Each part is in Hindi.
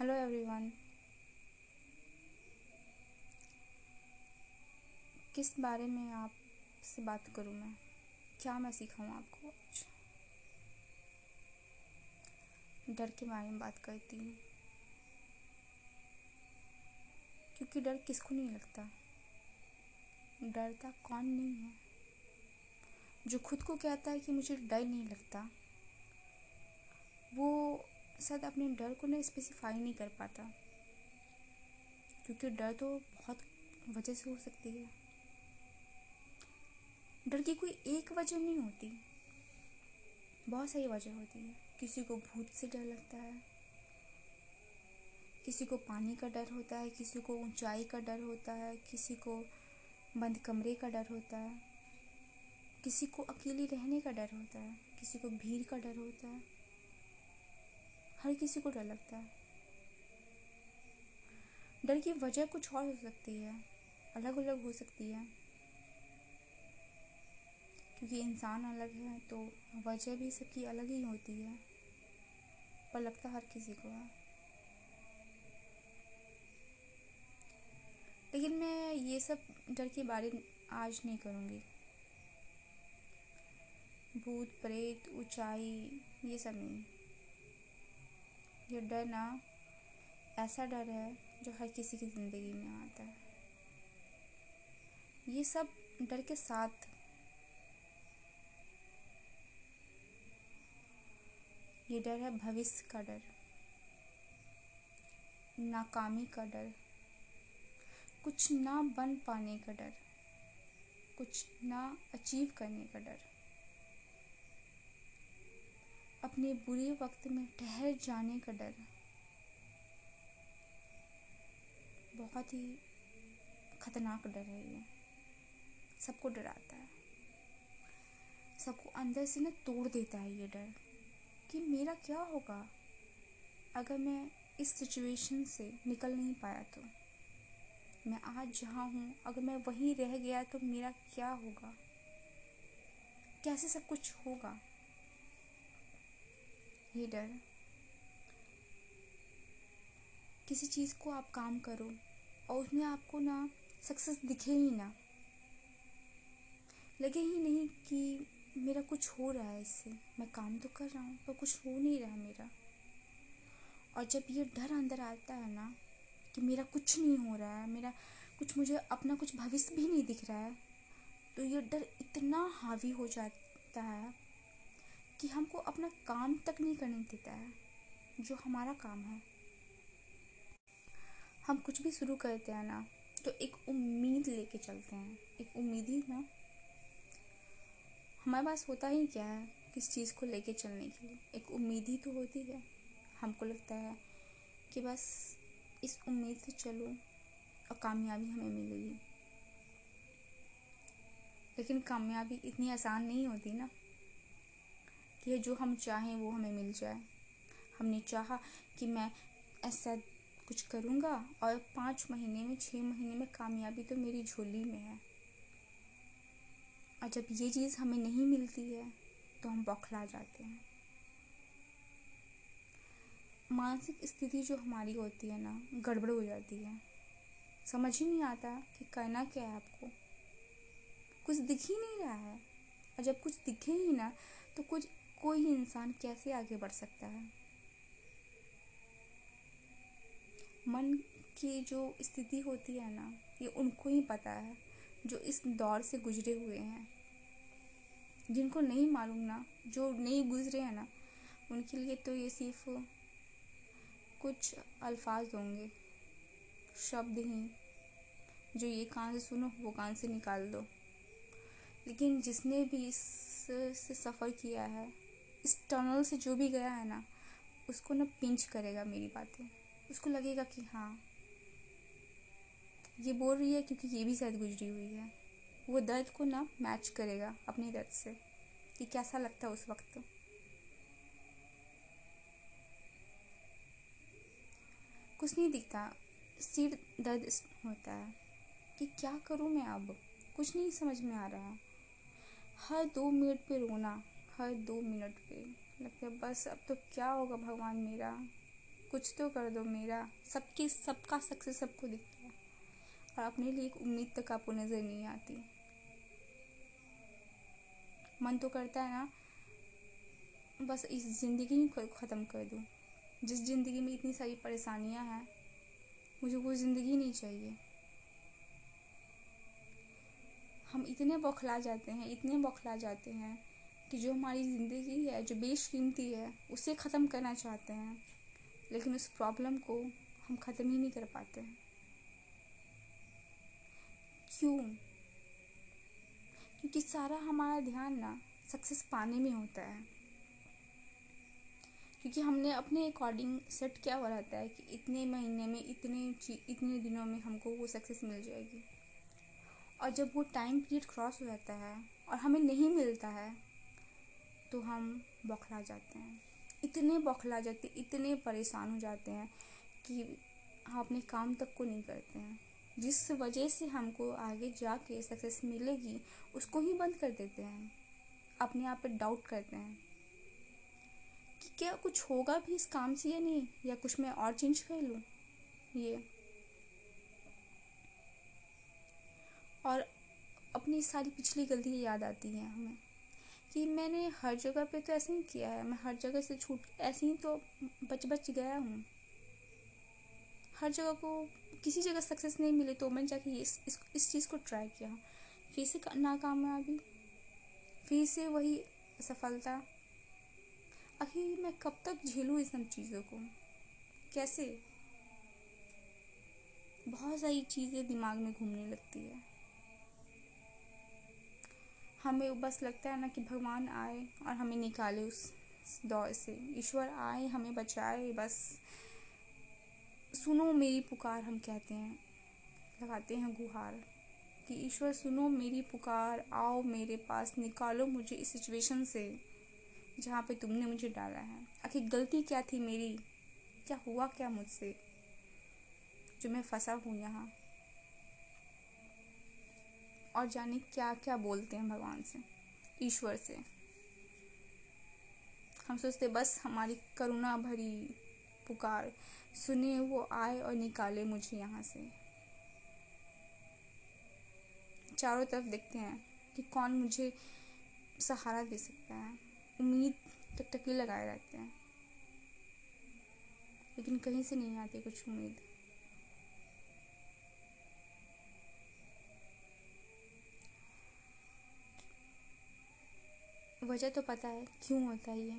हेलो एवरीवन किस बारे में आपसे बात करूँ मैं? क्या मैं सिखाऊं आपको डर के बारे में बात करती हूँ। क्योंकि डर किसको नहीं लगता? डरता कौन नहीं है। जो खुद को कहता है कि मुझे डर नहीं लगता, वो शायद अपने डर को ना स्पेसिफाई नहीं कर पाता। क्योंकि डर तो बहुत वजह से हो सकती है। डर की कोई एक वजह नहीं होती। बहुत सारी वजह होती है। किसी को भूत से डर लगता है। किसी को पानी का डर होता है। किसी को ऊंचाई का डर होता है। किसी को बंद कमरे का डर होता है। किसी को अकेले रहने का डर होता है। किसी को भीड़ का डर होता है। हर किसी को डर लगता है। डर की वजह कुछ और हो सकती है। अलग अलग हो सकती है। क्योंकि इंसान अलग है तो वजह भी सबकी अलग ही होती है। पर लगता हर किसी को है। लेकिन मैं ये सब डर के बारे आज नहीं करूँगी। भूत, प्रेत, ऊंचाई, ये सब नहीं। ये डर ना, ऐसा डर है जो हर किसी की ज़िंदगी में आता है। ये सब डर के साथ। ये डर है भविष्य का डर, नाकामी का डर, कुछ ना बन पाने का डर, कुछ ना अचीव करने का डर। अपने बुरे वक्त में ठहर जाने का डर। बहुत ही खतरनाक डर है ये। सबको डराता है। सबको अंदर से ना तोड़ देता है ये डर कि मेरा क्या होगा अगर मैं इस सिचुएशन से निकल नहीं पाया तो। मैं आज जहाँ हूँ, अगर मैं वहीं रह गया तो मेरा क्या होगा? कैसे सब कुछ होगा? ये डर। किसी चीज़ को आप काम करो और उसमें आपको ना सक्सेस दिखे ही ना। लगे ही नहीं कि मेरा कुछ हो रहा है इससे। मैं काम तो कर रहा हूँ, पर कुछ हो नहीं रहा मेरा। और जब ये डर अंदर आता है ना कि मेरा कुछ नहीं हो रहा है, मेरा कुछ मुझे अपना कुछ भविष्य भी नहीं दिख रहा है तो ये डर इतना हावी हो जाता है कि हमको अपना काम तक नहीं करने देता है, जो हमारा काम है। हम कुछ भी शुरू करते हैं ना तो एक उम्मीद लेके चलते हैं। एक उम्मीद ही ना। हमारे पास होता ही क्या है, किस चीज़ को लेके चलने के लिए। एक उम्मीद ही तो होती है। हमको लगता है कि बस इस उम्मीद से चलो और कामयाबी हमें मिलेगी। लेकिन कामयाबी इतनी आसान नहीं होती ना। कि जो हम चाहें वो हमें मिल जाए। हमने चाहा कि मैं ऐसा कुछ करूँगा और पाँच महीने में छः महीने में कामयाबी तो मेरी झोली में है। और जब ये चीज़ हमें नहीं मिलती है तो हम बौखला जाते हैं। मानसिक स्थिति जो हमारी होती है ना, गड़बड़ हो जाती है। समझ ही नहीं आता कि करना क्या है आपको। कुछ दिख ही नहीं रहा है। और जब कुछ दिखे ही ना तो कुछ कोई इंसान कैसे आगे बढ़ सकता है? मन की जो स्थिति होती है ना, ये उनको ही पता है, जो इस दौर से गुजरे हुए हैं। जिनको नहीं मालूम ना, जो नहीं गुजरे हैं ना, उनके लिए तो ये सिर्फ़ कुछ अल्फाज होंगे। शब्द ही। जो ये कान से सुनो, वो कान से निकाल दो। लेकिन जिसने भी इससे सफ़र किया है इस टनल से जो भी गया है ना, उसको ना पिंच करेगा मेरी बातें। उसको लगेगा कि हाँ ये बोल रही है क्योंकि ये भी शायद गुजरी हुई है। वो दर्द को ना मैच करेगा अपने दर्द से। कि कैसा लगता है उस वक्त कुछ नहीं दिखता। सिर दर्द होता है। कि क्या करूँ मैं अब? कुछ नहीं समझ में आ रहा। हर दो मिनट पे रोना। हर दो मिनट पे। लगता है, बस, अब तो क्या होगा भगवान मेरा? कुछ तो कर दो मेरा। सबके, सबका सक्सेस सबको दिखता है। और अपने लिए एक उम्मीद तक आपको नज़र नहीं आती। मन तो करता है ना, बस, इस ज़िंदगी ही ख़त्म कर दूँ। जिस ज़िंदगी में इतनी सारी परेशानियाँ हैं, मुझे वो ज़िंदगी नहीं चाहिए। हम इतने बौखला जाते हैं, इतने बौखला जाते हैं कि जो हमारी ज़िंदगी है, जो बेशकीमती है, उसे ख़त्म करना चाहते हैं, लेकिन उस प्रॉब्लम को हम ख़त्म ही नहीं कर पाते हैं। क्यों? क्योंकि सारा हमारा ध्यान ना सक्सेस पाने में होता है। क्योंकि हमने अपने अकॉर्डिंग सेट किया हुआ रहता है कि इतने महीने में, इतने इतने दिनों में हमको वो सक्सेस मिल जाएगी। और जब वो टाइम पीरियड क्रॉस हो जाता है और हमें नहीं मिलता है तो हम बौखला जाते हैं। इतने बौखला जाते, इतने परेशान हो जाते हैं कि हम अपने काम तक को नहीं करते हैं। जिस वजह से हमको आगे जाके सक्सेस मिलेगी, उसको ही बंद कर देते हैं। अपने आप पे डाउट करते हैं कि क्या कुछ होगा भी इस काम से या नहीं, या कुछ मैं और चेंज कर लूँ? ये। और अपनी सारी पिछली गलतियाँ याद आती हैं हमें। कि मैंने हर जगह पे तो ऐसे ही किया है। मैं हर जगह से छूट ऐसे ही तो बच बच गया हूँ। हर जगह को किसी जगह सक्सेस नहीं मिले तो मैंने जाके इस इस, इस चीज़ को ट्राई किया। फिर से नाकामयाबी फिर से वही सफलता। आखिर मैं कब तक झेलूँ इन सब चीज़ों को? कैसे? बहुत सारी चीज़ें दिमाग में घूमने लगती है। हमें बस लगता है ना कि भगवान आए और हमें निकाले उस दौर से। ईश्वर आए, हमें बचाए, बस। सुनो मेरी पुकार, हम कहते हैं, लगाते हैं गुहार कि ईश्वर, सुनो मेरी पुकार, आओ मेरे पास, निकालो मुझे इस सिचुएशन से जहाँ पे तुमने मुझे डाला है। आखिर गलती क्या थी मेरी? क्या हुआ क्या मुझसे? जो मैं फंसा हूँ यहाँ? और जाने क्या क्या बोलते हैं भगवान से, ईश्वर से। हम सोचते, बस हमारी करुणा भरी पुकार, सुने वो आए और निकाले मुझे यहाँ से। चारों तरफ़ देखते हैं कि कौन मुझे सहारा दे सकता है। उम्मीद टकटकी लगाए रहते हैं। लेकिन कहीं से नहीं आती कुछ उम्मीद। वजह तो पता है, क्यों होता है ये?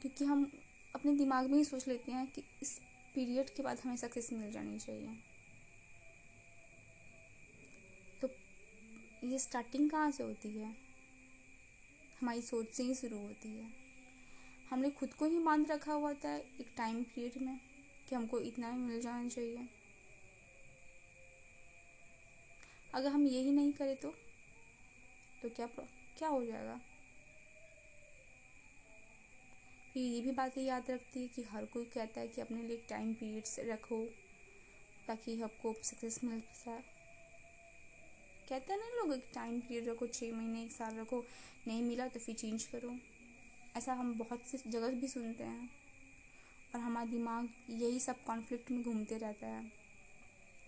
क्योंकि हम अपने दिमाग में ही सोच लेते हैं कि इस पीरियड के बाद हमें सक्सेस मिल जानी चाहिए। तो ये स्टार्टिंग कहाँ से होती है? हमारी सोच से ही शुरू होती है। हमने खुद को ही मान रखा हुआ था एक टाइम पीरियड में कि हमको इतना ही मिल जाना चाहिए। अगर हम यही नहीं करें तो तो क्या क्या हो जाएगा? फिर ये भी बातें याद रखती है कि हर कोई कहता है कि अपने लिए टाइम पीरियड्स रखो, ताकि आपको सक्सेस मिल जाए कहते हैं ना लोग एक टाइम पीरियड रखो छः महीने, एक साल रखो, नहीं मिला तो फिर चेंज करो। ऐसा हम बहुत सी जगह भी सुनते हैं और हमारा दिमाग यही सब कॉन्फ्लिक्ट में घूमते रहता है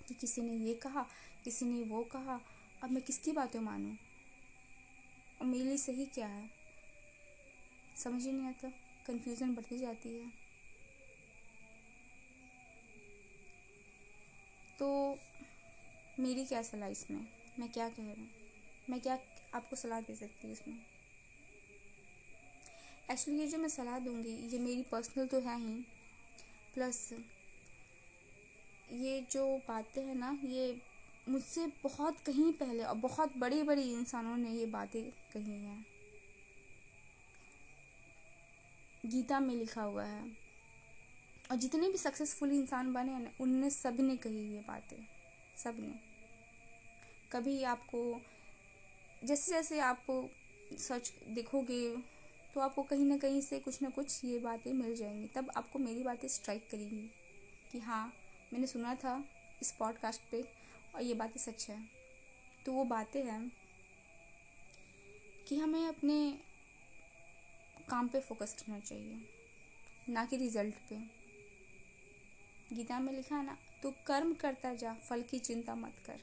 कि किसी ने ये कहा, किसी ने वो कहा। अब मैं किसकी बातें मानूँ? और मेरे लिए सही क्या है? समझ ही नहीं आता। कंफ्यूजन बढ़ती जाती है। तो मेरी क्या सलाह इसमें? मैं क्या कह रही हूँ? मैं क्या आपको सलाह दे सकती हूँ इसमें? एक्चुअली ये जो मैं सलाह दूँगी, ये मेरी पर्सनल तो है ही। प्लस ये जो बातें हैं ना, ये मुझसे बहुत कहीं पहले और बहुत बड़े बड़े इंसानों ने ये बातें कही हैं। गीता में लिखा हुआ है। और जितने भी सक्सेसफुल इंसान बने हैं, उनने सबने कही ये बातें। सबने कभी आपको, जैसे जैसे आप सच देखोगे तो आपको कहीं ना कहीं से कुछ ना कुछ ये बातें मिल जाएँगी। तब आपको मेरी बातें स्ट्राइक करेंगी कि हाँ मैंने सुना था इस पॉडकास्ट पे और ये बातें सच है। तो वो बातें हैं कि हमें अपने काम पे फोकस करना चाहिए, ना कि रिज़ल्ट पे। गीता में लिखा ना तो कर्म करता जा, फल की चिंता मत कर।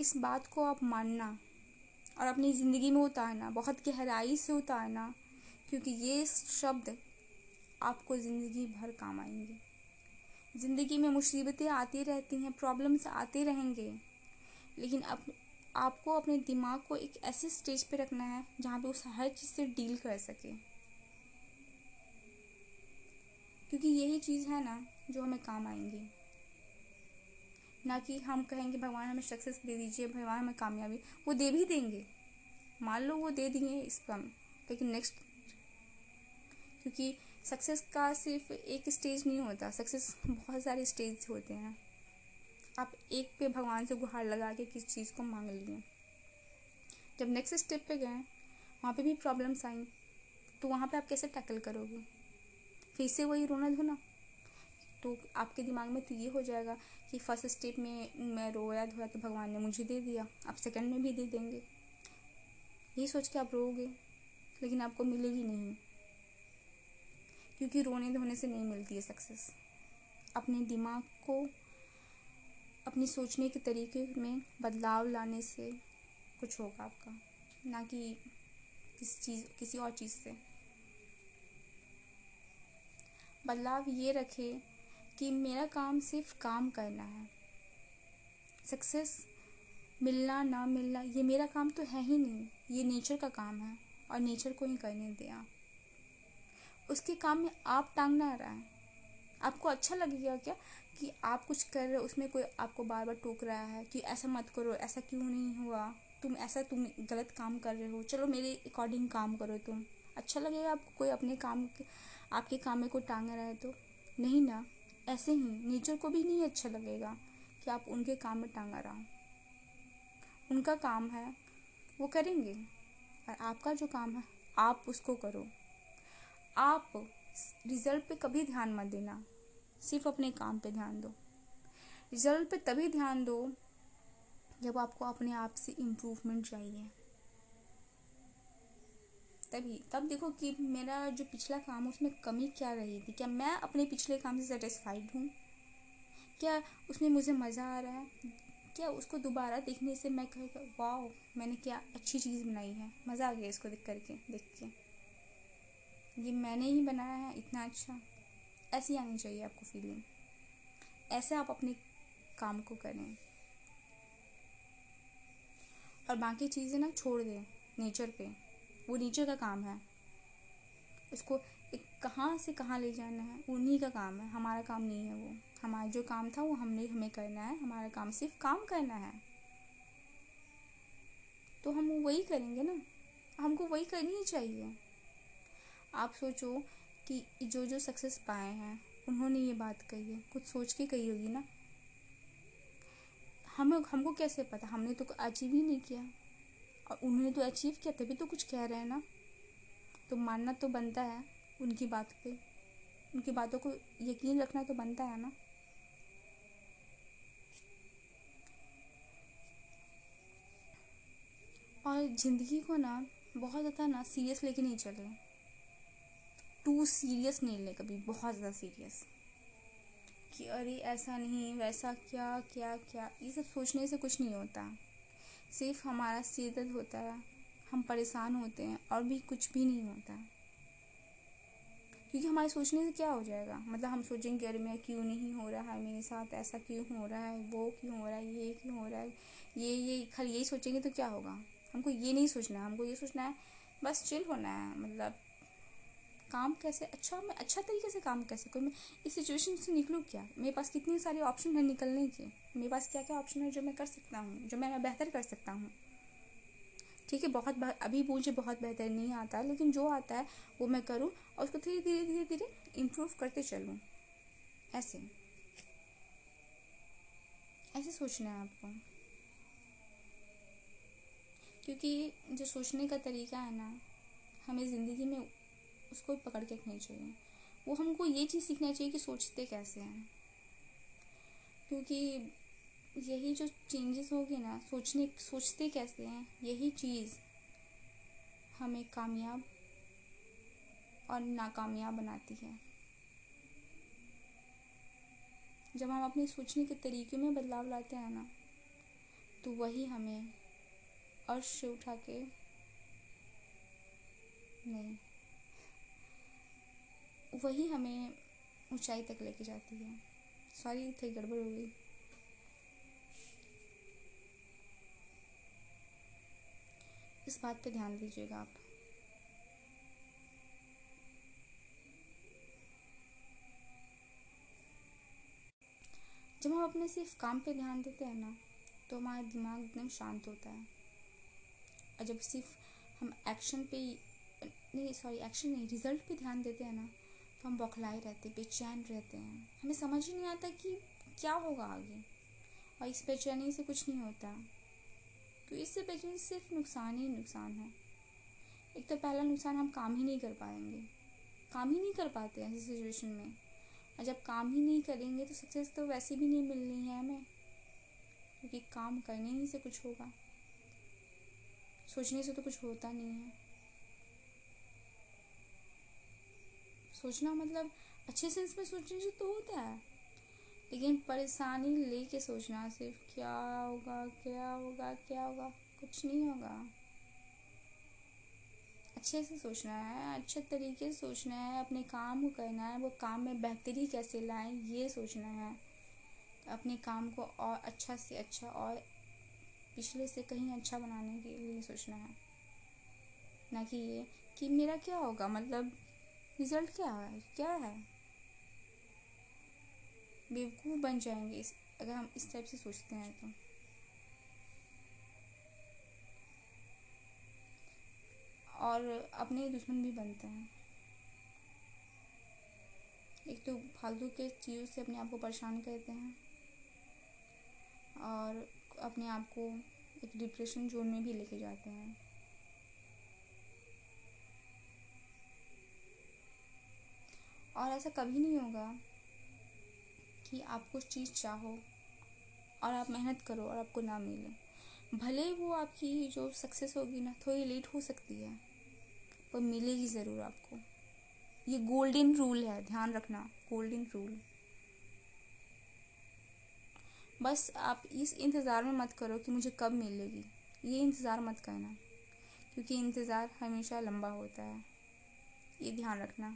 इस बात को आप मानना और अपनी ज़िंदगी में उतारना, बहुत गहराई से उतारना, क्योंकि ये शब्द आपको ज़िंदगी भर काम आएँगे। ज़िंदगी में मुसीबतें आती रहती हैं प्रॉब्लम्स आते रहेंगे, लेकिन अब आपको अपने दिमाग को एक ऐसे स्टेज पे रखना है, जहाँ पे उस हर चीज़ से डील कर सके। क्योंकि यही चीज़ है ना, जो हमें काम आएँगी। ना कि हम कहेंगे, भगवान हमें सक्सेस दे दीजिए, भगवान हमें कामयाबी। वो दे भी देंगे। मान लो वो दे दिए इस कम लेकिन नेक्स्ट क्योंकि सक्सेस का सिर्फ़ एक स्टेज नहीं होता, सक्सेस बहुत सारे स्टेज होते हैं। आप एक पे भगवान से गुहार लगा के किस चीज़ को मांग लिए। जब नेक्स्ट स्टेप पे गए, वहाँ पे भी प्रॉब्लम्स आई तो वहाँ पे आप कैसे टैकल करोगे? फिर से वही रोना धोना? तो आपके दिमाग में तो ये हो जाएगा कि फ़र्स्ट स्टेप में मैं रोया धोया तो भगवान ने मुझे दे दिया, आप सेकंड में भी दे देंगे। यही सोच के आप रोगे लेकिन आपको मिलेगी नहीं। क्योंकि रोने धोने से नहीं मिलती है सक्सेस अपने दिमाग को अपनी सोचने के तरीके में बदलाव लाने से कुछ होगा आपका, ना कि किसी चीज़, किसी और चीज़ से। बदलाव ये रखे कि मेरा काम सिर्फ़ काम करना है। सक्सेस, मिलना, ना मिलना, ये मेरा काम तो है ही नहीं। ये नेचर का काम है और नेचर को ही करने दें उसके काम में आप टांग ना रहा है। आपको अच्छा लगेगा क्या कि आप कुछ कर रहे हो, उसमें कोई आपको बार बार टोक रहा है कि ऐसा मत करो, ऐसा क्यों नहीं हुआ? तुम ऐसा तुम गलत काम कर रहे हो। चलो मेरे अकॉर्डिंग काम करो तुम। अच्छा लगेगा आपको कोई अपने काम आपके काम में कोई टांग रहा है तो? नहीं ना, ऐसे ही। नेचर को भी नहीं अच्छा लगेगा कि आप उनके काम में टांगा रहा उनका काम है, वो करेंगे। और आपका जो काम है, आप उसको करो। आप रिज़ल्ट पे कभी ध्यान मत देना। सिर्फ़ अपने काम पे ध्यान दो। रिज़ल्ट पे तभी ध्यान दो जब आपको अपने आप से इम्प्रूवमेंट चाहिए। तभी, तब देखो कि मेरा जो पिछला काम उसमें कमी क्या रही थी? क्या मैं अपने पिछले काम से सेटिस्फाइड हूँ? क्या उसमें मुझे मज़ा आ रहा है? क्या उसको दोबारा देखने से मैं कहेगा वाह मैंने क्या अच्छी चीज़ बनाई है। मज़ा आ गया इसको देख करके, देख के। ये मैंने ही बनाया है, इतना अच्छा। ऐसी आनी चाहिए आपको फीलिंग ऐसे आप अपने काम को करें। और बाकी चीज़ें ना छोड़ दें नेचर पे। वो नेचर का काम है। उसको एक कहाँ से कहाँ ले जाना है, उन्हीं का काम है। हमारा काम नहीं है वो। हमारा जो काम था, वो हमने हमें करना है। हमारा काम सिर्फ़ काम करना है। तो हम वही करेंगे ना। हमको वही करनी ही चाहिए। आप सोचो कि जो जो सक्सेस पाए हैं, उन्होंने ये बात कही है। कुछ सोच के कही होगी ना। हमें, हमको कैसे पता? हमने तो अचीव ही नहीं किया। और उन्होंने तो अचीव किया, तभी तो कुछ कह रहे हैं ना। तो मानना तो बनता है उनकी बात पे। उनकी बातों को यकीन रखना तो बनता है ना। और ज़िंदगी को ना, बहुत ज़्यादा ना सीरियस लेके नहीं चले टू सीरियस नहीं ले कभी बहुत ज़्यादा सीरियस कि अरे ऐसा नहीं, वैसा क्या क्या क्या, ये सब सोचने से कुछ नहीं होता। सिर्फ़ हमारा सिर दर्द होता है, हम परेशान होते हैं और भी कुछ भी नहीं होता। क्योंकि हमारे सोचने से क्या हो जाएगा? मतलब हम सोचेंगे, अरे मैं क्यों नहीं हो रहा है मेरे साथ? ऐसा क्यों हो रहा है? वो क्यों हो रहा है? ये क्यों हो रहा है? ये ये, खाली यही सोचेंगे तो क्या होगा? हमको ये नहीं सोचना है, हमको ये सोचना है, बस चिल होना है मतलब काम कैसे अच्छा मैं अच्छा तरीके से काम कैसे करूँ? मैं इस सिचुएशन से निकलूँ क्या? मेरे पास कितने सारे ऑप्शन है निकलने के? मेरे पास क्या क्या ऑप्शन है जो मैं कर सकता हूँ? जो मैं बेहतर कर सकता हूँ? ठीक है, बहुत अभी मुझे बहुत बेहतर नहीं आता, लेकिन जो आता है, वो मैं करूँ और उसको धीरे धीरे धीरे धीरे इम्प्रूव करते चलूँ। ऐसे। ऐसे सोचना है आपको। क्योंकि जो सोचने का तरीका है ना, हमें ज़िंदगी में उसको पकड़ के रखनी चाहिए। वो हमको ये चीज़ सीखना चाहिए कि सोचते कैसे हैं। क्योंकि यही जो चेंजेस होगी ना, सोचने, सोचते कैसे हैं, यही चीज़ हमें कामयाब और नाकामयाब बनाती है। जब हम अपने सोचने के तरीके में बदलाव लाते हैं ना तो वही हमें अर्श से उठा के नहीं। वही हमें ऊंचाई तक लेके जाती है। सॉरी थी गड़बड़ हो गई। इस बात पे ध्यान दीजिएगा आप। जब हम अपने सिर्फ़ काम पे ध्यान देते हैं ना तो हमारा दिमाग एकदम शांत होता है। और जब सिर्फ़ हम एक्शन पे नहीं सॉरी एक्शन नहीं रिज़ल्ट पे ध्यान देते हैं ना तो हम बौखलाए रहते, बेचैन रहते हैं। हमें समझ ही नहीं आता कि क्या होगा आगे। और इस बेचैनी से कुछ नहीं होता। क्योंकि इससे बेचैनी सिर्फ़ नुकसान ही नुकसान है। एक तो पहला नुकसान हम काम ही नहीं कर पाएँगे। काम ही नहीं कर पाते ऐसी सिचुएशन में। और जब काम ही नहीं करेंगे तो सक्सेस तो वैसे भी नहीं मिलनी है हमें। क्योंकि काम करने ही से कुछ होगा। सोचने से तो कुछ होता नहीं है। सोचना मतलब अच्छे सेंस में सोचने से तो होता है। लेकिन परेशानी लेके सोचना सिर्फ़ क्या होगा क्या होगा क्या होगा, कुछ नहीं होगा। अच्छे से सोचना है, अच्छे तरीके से सोचना है, अपने काम को करना है, वो काम में बेहतरी कैसे लाएँ, ये सोचना है। अपने काम को और अच्छा से अच्छा और पिछले से कहीं अच्छा बनाने के लिए सोचना है। ना कि ये, कि मेरा क्या होगा मतलब रिज़ल्ट क्या है? क्या है? बेवकूफ़ बन जाएँगे इस, अगर हम इस टाइप से सोचते हैं तो। और अपने दुश्मन भी बनते हैं। एक तो फालतू के चीज़ों से अपने आप को परेशान करते हैं। और अपने आप को एक डिप्रेशन जोन में भी लेके जाते हैं। और ऐसा कभी नहीं होगा कि आप कुछ चीज़ चाहो और आप मेहनत करो और आपको ना मिले। भले वो आपकी जो सक्सेस होगी ना, थोड़ी लेट हो सकती है, पर मिलेगी ज़रूर आपको। ये गोल्डन रूल है, ध्यान रखना गोल्डन रूल बस आप इस इंतज़ार में मत करो कि मुझे कब मिलेगी। ये इंतज़ार मत करना, क्योंकि इंतज़ार हमेशा लंबा होता है। ये ध्यान रखना।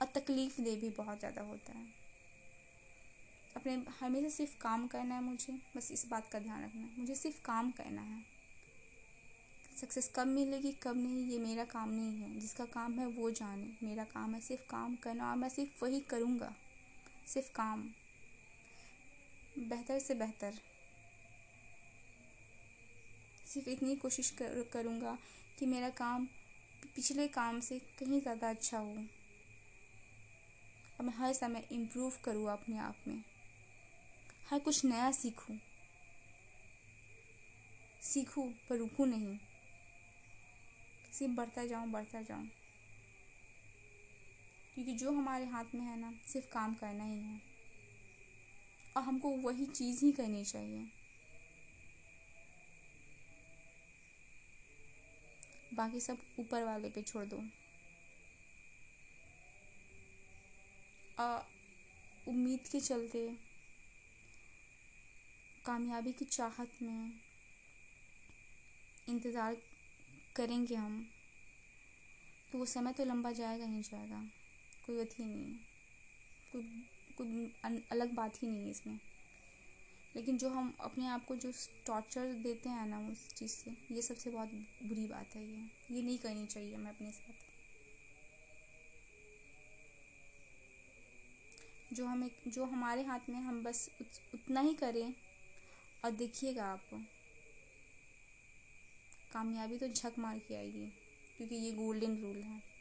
और तकलीफ़ दे भी बहुत ज़्यादा होता है। अपने हमेशा सिर्फ़ काम करना है मुझे बस इस बात का ध्यान रखना है। मुझे सिर्फ़ काम करना है। सक्सेस कब मिलेगी कब नहीं ये मेरा काम नहीं है। जिसका काम है वो जाने। मेरा काम है सिर्फ़ काम करना और मैं सिर्फ़ वही करूँगा। सिर्फ़ काम। बेहतर से बेहतर। सिर्फ़ इतनी कोशिश कर, करूँगा कि मेरा काम पिछले काम से कहीं ज़्यादा अच्छा हो। और मैं हर समय इम्प्रूव करूँ अपने आप में। हर कुछ नया सीखूं। सीखूं पर रुकूं नहीं। सिर्फ़ बढ़ता जाऊँ बढ़ता जाऊँ। क्योंकि जो हमारे हाथ में है ना, सिर्फ़ काम करना ही है। और हमको वही चीज़ ही करनी चाहिए। बाकी सब ऊपर वाले पे छोड़ दो। उम्मीद के चलते, कामयाबी की चाहत में इंतज़ार करेंगे हम। तो वो समय तो लंबा जाएगा ही जाएगा, कोई बात ही नहीं कोई कोई अलग बात ही नहीं है इसमें। लेकिन जो हम अपने आप को जो टॉर्चर देते हैं ना उस चीज़ से, ये सबसे बहुत बुरी बात है ये। ये नहीं करनी चाहिए हमें अपने साथ। जो हमें जो हमारे हाथ में हम बस उत, उतना ही करें और देखिएगा आप कामयाबी तो झक मार के आएगी क्योंकि ये गोल्डन रूल है।